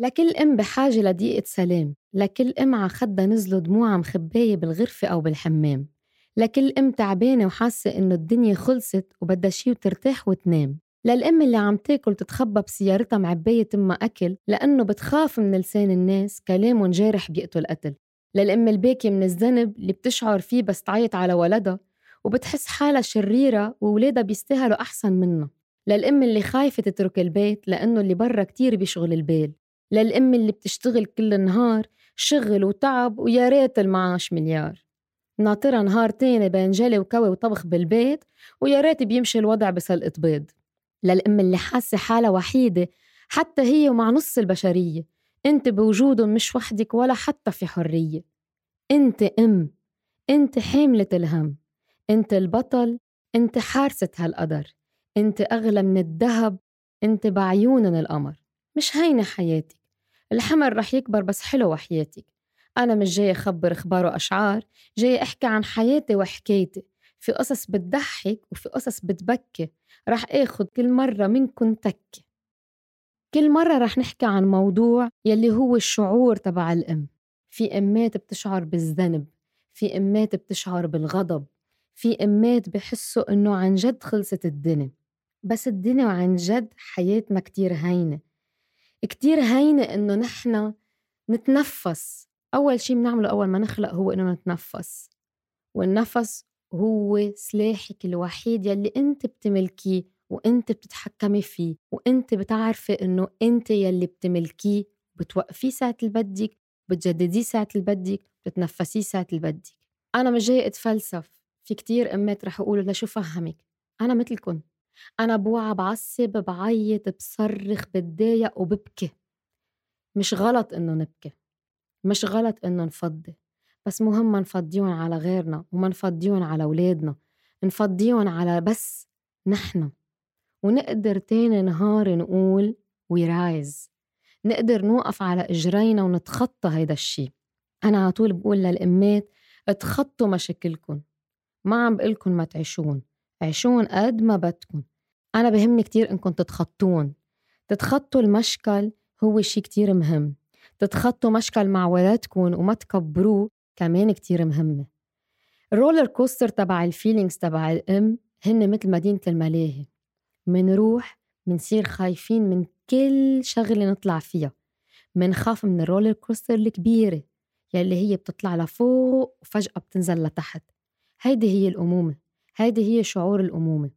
لكل أم بحاجة لدقيقة سلام لكل أم ع خدها نزلوا دموعها مخباية بالغرفة أو بالحمام لكل أم تعبانة وحاسة إنه الدنيا خلصت وبدها شي وترتاح وتنام. للأم اللي عم تاكل تتخبى بسيارتها معباية تمها أكل لأنه بتخاف من لسان الناس كلام جارح بيقتل قتل للأم الباكي من الذنب اللي بتشعر فيه بس تعيط على ولدها وبتحس حالها شريرة وولادها بيستاهلوا أحسن منها. للأم اللي خايفة تترك البيت لأنه اللي برا كتير بيشغل البال. للأم اللي بتشتغل كل النهار شغل وتعب ويا ريت المعاش مليار. ناطرة نهار تاني بين جلي وكوي وطبخ بالبيت ويا ريت بيمشي الوضع بسلقة بيض. للأم اللي حاسة حالها وحيدة حتى هي ومع نص البشرية. أنت بوجودهم مش وحدك ولا حتى في حرية. أنت أم أنت حاملة الهم. أنت البطل أنت حارسة هالقدر. أنت أغلى من الذهب أنت بعيونن القمر. مش هينة حياتك. الحمل رح يكبر بس حلو وحياتك. أنا مش جاي أخبر أخبار وأشعار جاي أحكي عن حياتي وحكايتي. في قصص بتضحك وفي قصص بتبكي. رح آخد كل مرة منكن تكة. كل مرة رح نحكي عن موضوع يلي هو الشعور تبع الأم. في أمات بتشعر بالذنب في أمات بتشعر بالغضب في أمات بحسوا إنه عن جد خلصت الدنيا. بس الدنيا عن جد حياتنا كتير هينة. كتير هينة إنه نحن نتنفس. أول شي بنعمله أول ما نخلق هو إنه نتنفس. والنفس هو سلاحك الوحيد يلي أنت بتملكيه وأنت بتتحكمي فيه وأنت بتعرفي إنه أنت يلي بتملكيه. بتوقفيه ساعة اللي بدك بتجدديه ساعة اللي بدك بتتنفسيه ساعة اللي بدك. أنا مش جاي أتفلسف. في كتير أمات رح يقولوا لشو فهمك. أنا مثلكن. أنا بوعى بعصب بعيط بصرخ بتضايق وببكي. مش غلط إنه نبكي مش غلط إنه نفضي. بس مهم ما نفضيهم على غيرنا وما نفضيهم على أولادنا نفضيهم على بس نحن. ونقدر تاني نهار نقول ويرايز نقدر نوقف على إجرينا ونتخطى هيدا الشي. أنا على طول بقول للأمات اتخطوا مشاكلكم. ما عم بقلكن ما تعيشون عيشون قد ما بدكن أنا بهمني كتير إنكم تتخطون تتخطوا المشكل هو شي كتير مهم. تتخطوا مشكل مع ولادكم وما تكبروه كمان كتير مهمة ال roller coaster تبع ال feelings تبع الأم هن مثل مدينة الملاهي. منروح منصير خايفين من كل شغلة نطلع فيها. منخاف من ال roller coaster الكبيرة يلي هي بتطلع لفوق وفجأة بتنزل لتحت. هيدي هي الأمومة. هيدي هي شعور الأمومة.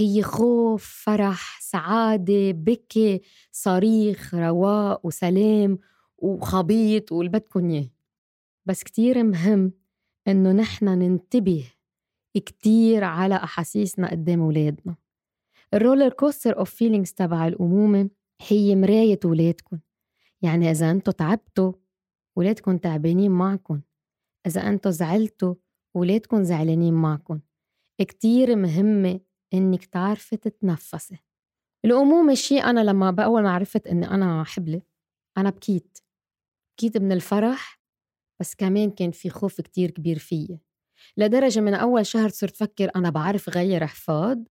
هي خوف فرح سعادة بكي صريخ رواق وسلام وخبيط واللي إياه. بس كتير مهم إنه نحن ننتبه كتير على أحاسيسنا قدام ولادنا ال roller coaster of feelings تبع الأمومة هي مراية ولادكن يعني إذا أنتوا تعبتوا ولادكن تعبانين معكن. إذا أنتوا زعلتوا ولادكن زعلانين معكن. كتير مهمة إنك تعرفي تتنفسي. الأمومة شيء أنا لما بأول ما عرفت إني أنا حبلة أنا بكيت. بكيت من الفرح بس كمان كان في خوف كتير كبير فيي لدرجة من أول شهر صرت فكر أنا بعرف غير حفاض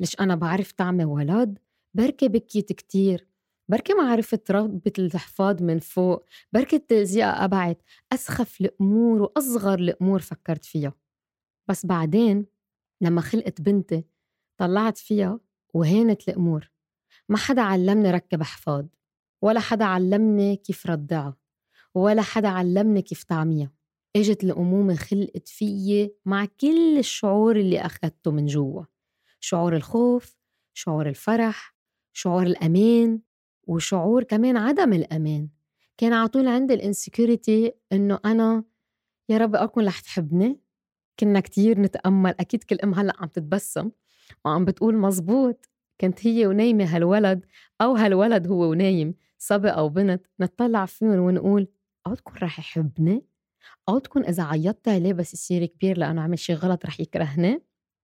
ليش أنا بعرف طعمي ولد بركي بكيت كتير. بركي ما عرفت ربط الحفاض من فوق. بركي التلزيقة أبعد. أسخف الأمور وأصغر الأمور فكرت فيها. بس بعدين لما خلقت بنتي طلعت فيها وهانت الأمور ما حدا علمني ركب حفاض ولا حدا علمني كيف ردعها ولا حدا علمني كيف طعميها إجت الأمومة خلقت فيي مع كل الشعور اللي أخدته من جوا. شعور الخوف شعور الفرح شعور الأمان وشعور كمان عدم الأمان. كان على طول عندي الانسكيورتي إنه أنا يا رب أكون رح تحبني كنا كتير نتأمل. أكيد كل أم هلأ عم تتبسم. وعم بتقول مزبوط كنت هي ونايمة هالولد أو هالولد هو ونايم صبي أو بنت نطلع فيهم ونقول أو تكون رح يحبني؟ أو تكون إذا عيطت عليه بس يصير كبير لأنه عمل شي غلط رح يكرهني؟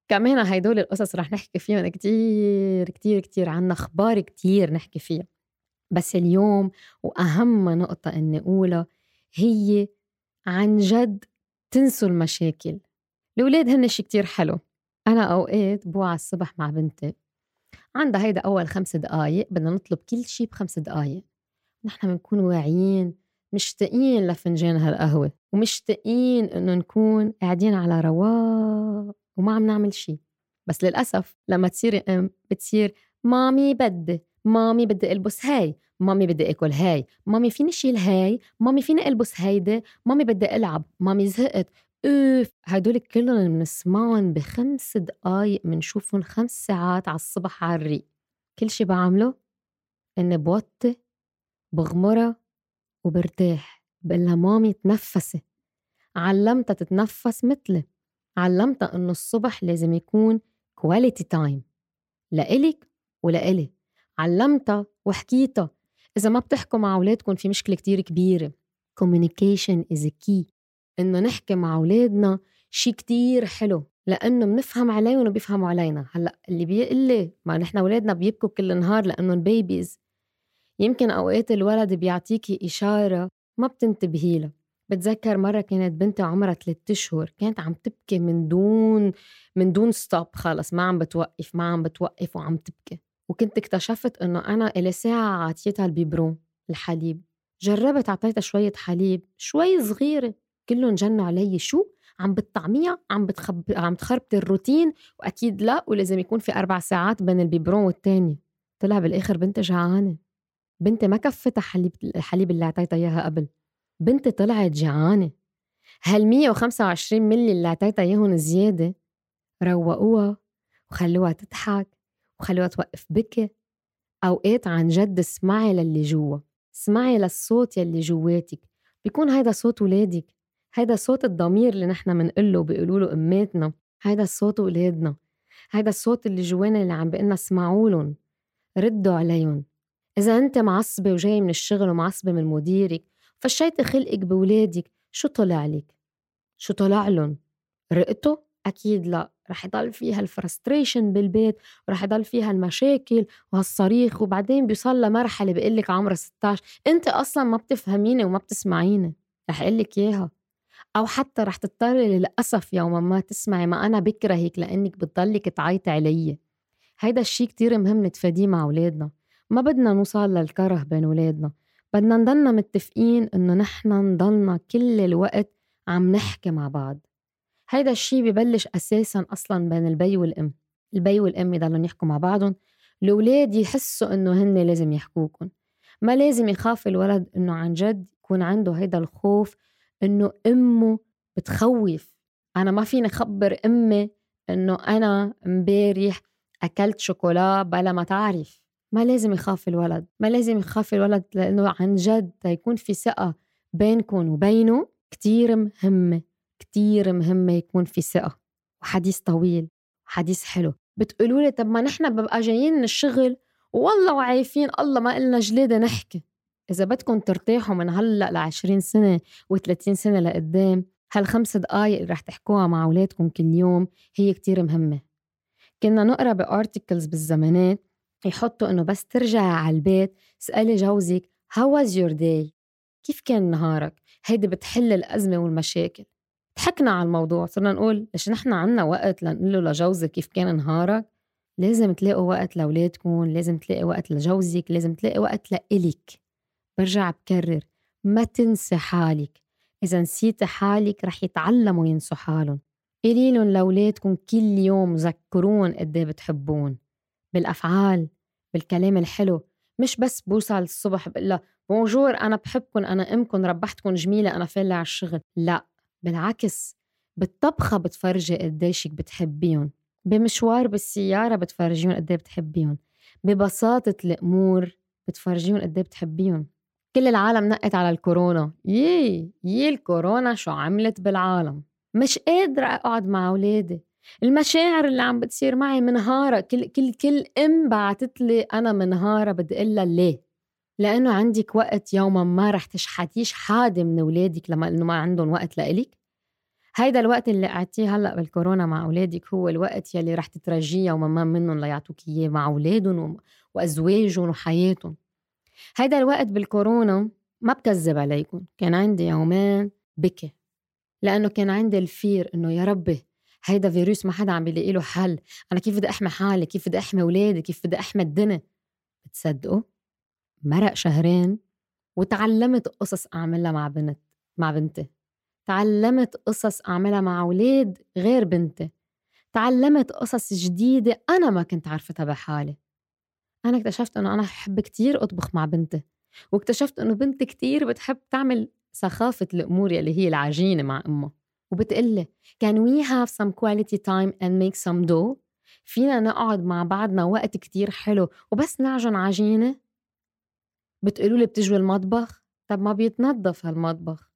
كمان هيدول القصص رح نحكي فيهم كتير كتير كتير عنا أخبار كتير نحكي فيها. بس اليوم وأهم نقطة إني أقولها هي عن جد تنسوا المشاكل. الأولاد هن شي كتير حلو. أنا أوقات بوعى الصبح مع بنتي. عندها هيدا أول خمس دقايق بدنا نطلب كل شي بخمس دقايق. نحن بنكون واعيين مشتاقين لفنجان هالقهوة ومشتاقين إنه نكون قاعدين على رواق وما عم نعمل شي. بس للأسف لما تصيري أم بتصير مامي بدي مامي بدي ألبس هاي مامي بدي آكل هاي مامي فيني شيل هاي مامي فيني ألبس هيدي مامي بدي ألعب مامي زهقت. أوف هدول كلهم بنسمعهم بخمس دقايق بنشوفهم خمس ساعات على الصبح على الريق. كل شي بعمله إني بوطي بغمرها وبرتاح. بقلها مامي تنفسي. علمتها تتنفس مثلي علمتها إنه الصبح لازم يكون quality time لإلك ولإلي. علمتها وحكيتها. إذا ما بتحكوا مع أولادكم في مشكلة كتير كبيرة. communication is a key. إنه نحكي مع أولادنا شي كتير حلو لأنه بنفهم عليهم وبيفهموا علينا. هلأ اللي بيقول لي ما نحن أولادنا بيبكوا كل النهار لأنهم babies يمكن أوقات الولد بيعطيكي إشارة ما بتنتبهي لها بتذكر مرة كانت بنتي عمرها ثلاثة أشهر كانت عم تبكي من دون من دون stop خلص ما عم بتوقف ما عم بتوقف وعم تبكي. وكنت اكتشفت إنه أنا الي ساعة عطيتها ال biberon الحليب. جربت عطيتها شوية حليب شوي صغيرة. كلهم جنوا علي شو؟ عم بتطعميها عم بتخب... عم تخربطي الروتين وأكيد لا ولازم يكون في أربع ساعات بين البيبرون والتاني. طلع بالآخر بنتي جعانة. بنتي ما كفتها حليب الحليب اللي أعطيتها إياها قبل. بنتي طلعت جعانة. هال 125 ملي اللي أعطيتها إياهم زيادة؟ روقوها وخلوها تضحك وخلوها توقف بكي. أوقات عن جد اسمعي للي جوا. اسمعي للصوت يلي جواتك. بيكون هيدا صوت ولادك. هيدا صوت الضمير اللي نحن منقله وبيقولوا له أماتنا هيدا صوت ولادنا هيدا الصوت اللي جوانا اللي عم بيقلنا اسمعوا ردوا عليهم إذا أنت معصبة وجاي من الشغل ومعصبة من مديرك فشيتي خلقك بولادك شو طلع لك؟ شو طلع لهم؟ رقتوا؟ أكيد لا رح يضل فيها الفرستريشن بالبيت ورح يضل فيها المشاكل وهالصريخ وبعدين بيوصل لمرحلة بيقول لك عمرها 16 أنت أصلا ما بتفهميني وما بتسمعيني رح أقول لك إياها أو حتى رح تضطري للأسف يوما ما تسمعي ما أنا بكرهك لأنك بتضلك تعيطي علي. هيدا الشيء كتير مهم نتفاديه مع أولادنا. ما بدنا نوصل للكره بين أولادنا. بدنا نضلنا متفقين إنه نحن نضلنا كل الوقت عم نحكي مع بعض. هيدا الشيء ببلش أساسا أصلا بين البي والأم. البي والأم يضلوا يحكوا مع بعضهم. الأولاد يحسوا إنه هن لازم يحكوا كمان ما لازم يخاف الولد إنه عن جد يكون عنده هيدا الخوف إنه أمه بتخوف. أنا ما فيني أخبر أمي إنه أنا امبارح أكلت شوكولا بلا ما تعرف. ما لازم يخاف الولد. ما لازم يخاف الولد لأنه عن جد يكون في ثقة بينكم وبينه كتير مهمة كتير مهمة يكون في ثقة. وحديث طويل. وحديث حلو. بتقولوا لي طب ما نحن ببقى جايين من الشغل والله وعايفين الله ما إلنا جلادة نحكي. إذا بدكم ترتاحوا من هلأ ل 20 سنة و30 سنة لقدام هالخمس دقايق اللي رح تحكوها مع أولادكم كل يوم هي كتير مهمة. كنا نقرأ بارتكلز بالزمانات يحطوا إنه بس ترجعي على البيت اسألي جوزك how was your day? كيف كان نهارك؟ هيدي بتحل الأزمة والمشاكل. ضحكنا على الموضوع صرنا نقول ليش نحن عنا وقت لنقول له لجوزك كيف كان نهارك؟ لازم تلاقوا وقت لأولادكم لازم تلاقي وقت لجوزك لازم تلاقي وقت لإلك. برجع بكرر ما تنسي حالك. إذا نسيتي حالك رح يتعلموا ينسوا حالهم. قولي لهم لأولادكم كل يوم ذكرون قد إيه بتحبون. بالأفعال بالكلام الحلو. مش بس بوصل الصبح بقول لها بونجور أنا بحبكم أنا أمكم ربحتكم جميلة أنا فالة على الشغل. لا بالعكس. بالطبخة بتفرجي قديشك بتحبيهم. بمشوار بالسيارة بتفرجيهم قد بتحبيهم. ببساطة الأمور بتفرجيهم قد بتحبيهم. كل العالم نقت على الكورونا. يي يي الكورونا شو عملت بالعالم؟ مش قادرة أقعد مع أولادي. المشاعر اللي عم بتصير معي منهارة. كل كل كل أم بعتت لي أنا منهارة بدي أقول لها ليه؟ لأنه عندك وقت يوما ما رح تشحتيش حادة من أولادك لما إنه ما عندهم وقت لإلك. هيدا الوقت اللي قعدتيه هلأ بالكورونا مع أولادك هو الوقت يلي رح تترجيه يوما ما منهم ليعطوك إياه مع أولادهم وأزواجهم وحياتهم. هيدا الوقت بالكورونا ما بكذب عليكم كان عندي يومين بكي لأنه كان عندي الفير إنه يا ربي هيدا فيروس ما حدا عم بيلاقي له حل أنا كيف بدي أحمي حالي؟ كيف بدي أحمي أولادي؟ كيف بدي أحمي الدنيا؟ بتصدقوا؟ مرق شهرين وتعلمت قصص أعملها مع بنت مع بنتي. تعلمت قصص أعملها مع أولاد غير بنتي. تعلمت قصص جديدة أنا ما كنت عرفتها بحالي. أنا اكتشفت إنه أنا بحب كتير أطبخ مع بنتي واكتشفت إنه بنتي كتير بتحب تعمل سخافة الأمور يلي هي العجينة مع أمها وبتقلي can we have some quality time and make some dough? فينا نقعد مع بعضنا وقت كتير حلو وبس نعجن عجينة؟ بتقولوا لي بتجوي المطبخ؟ طب ما بيتنظف هالمطبخ.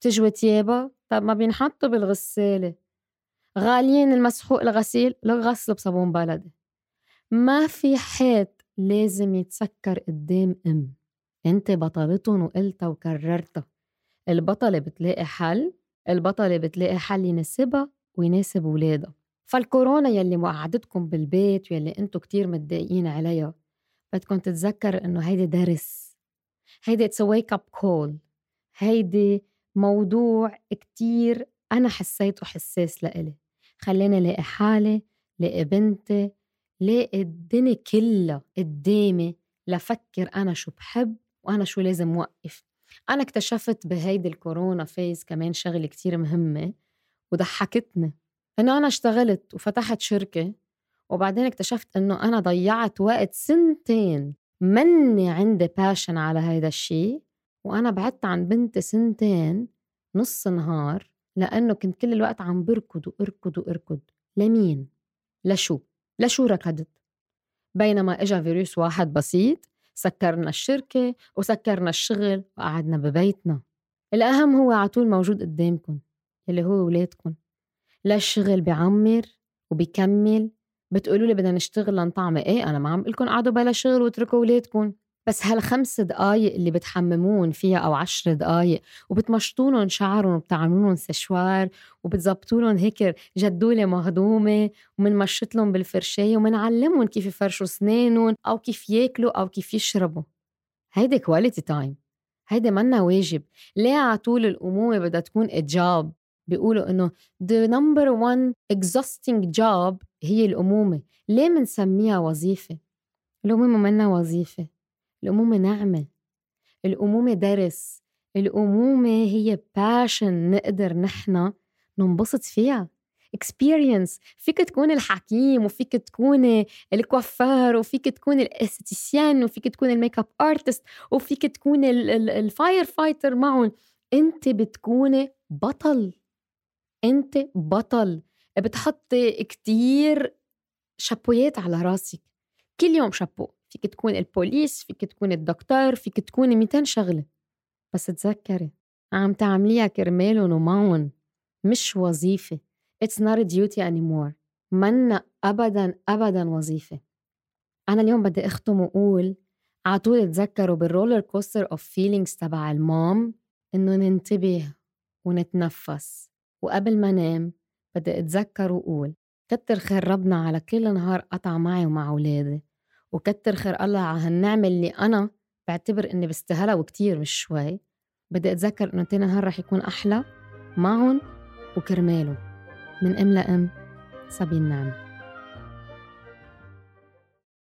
تجوي تيابا طب ما بينحطوا بالغسالة. غاليين المسحوق الغسيل؟ لغسل بصابون بلدي. ما في حيط لازم يتسكر قدام أم. أنت بطلتهم وقلتها وكررتها البطلة بتلاقي حل البطلة بتلاقي حل يناسبها ويناسب ولادها فالكورونا يلي وقعدتكم بالبيت ويلي انتو كتير متضايقين عليها بدكم تتذكر إنه هيدي درس هيدي اتس wake up call هيدي موضوع كتير أنا حسيته حساس لإلي. خليني لاقي حالي لاقي بنتي لاقي الدنيا كلها قدامي لفكر أنا شو بحب وأنا شو لازم وقف أنا اكتشفت بهيدي الكورونا phase كمان شغلة كتير مهمة وضحكتني إنه أنا اشتغلت وفتحت شركة وبعدين اكتشفت إنه أنا ضيعت وقت سنتين مني عندي passion على هيدا الشيء وأنا بعدت عن بنتي سنتين نص نهار لأنه كنت كل الوقت عم بركض وأركض وأركض لمين؟ لشو؟ لشو ركضت؟ بينما إجا فيروس واحد بسيط سكرنا الشركة وسكرنا الشغل وقعدنا ببيتنا. الأهم هو على طول موجود قدامكم اللي هو ولادكم لا الشغل بعمر وبكمل بتقولوا لي بدنا نشتغل لنطعمي إيه؟ أنا ما عم لكم قعدوا بلا شغل واتركوا ولادكم بس هالخمس دقايق اللي بتحمموهن فيها أو عشر دقايق وبتمشطوا شعرهم وبتعملوا سشوار وبتزبطوا لهم هيك جدولة مهضومة ومنمشط لهم بالفرشايه ومنعلمهم كيف يفرشوا اسنانهم أو كيف ياكلوا أو كيف يشربوا. هيدي quality time هيدي منا واجب. ليه على طول الأمومة بدها تكون a job بيقولوا إنه the number one exhausting job هي الأمومة. ليه منسميها وظيفة؟ الأمومة منا وظيفة. الأمومة نعمة الأمومة درس الأمومة هي passion نقدر نحن ننبسط فيها. Experience فيك تكون الحكيم وفيك تكون ال coiffeur وفيك تكون ال esthéticienne وفيك تكون ال makeup artist وفيك تكون ال firefighter معهم. أنت بتكوني بطل. أنت بطل. بتحطي كتير شابويات على راسك. كل يوم شابو. فيك تكون البوليس فيك تكون الدكتور فيك تكوني 200 شغلة. بس تذكري عم تعمليها كرمالهم ومعهم مش وظيفة. It's not a duty anymore. منا أبدا أبدا وظيفة. أنا اليوم بدي أختم وأقول عطول تذكروا بال roller coaster of feelings تبع ال mom إنه ننتبه ونتنفس. وقبل ما نام بدي أتذكر وأقول كتر خير ربنا على كل نهار قطع معي ومع أولادي. وكتر خير الله على هالنعمة اللي أنا بعتبر إني بستاهلها وكتير مش شوي. بدي أتذكر إنه تاني نهار رح يكون أحلى معهم وكرماله. من أم لأم صبي النعمة.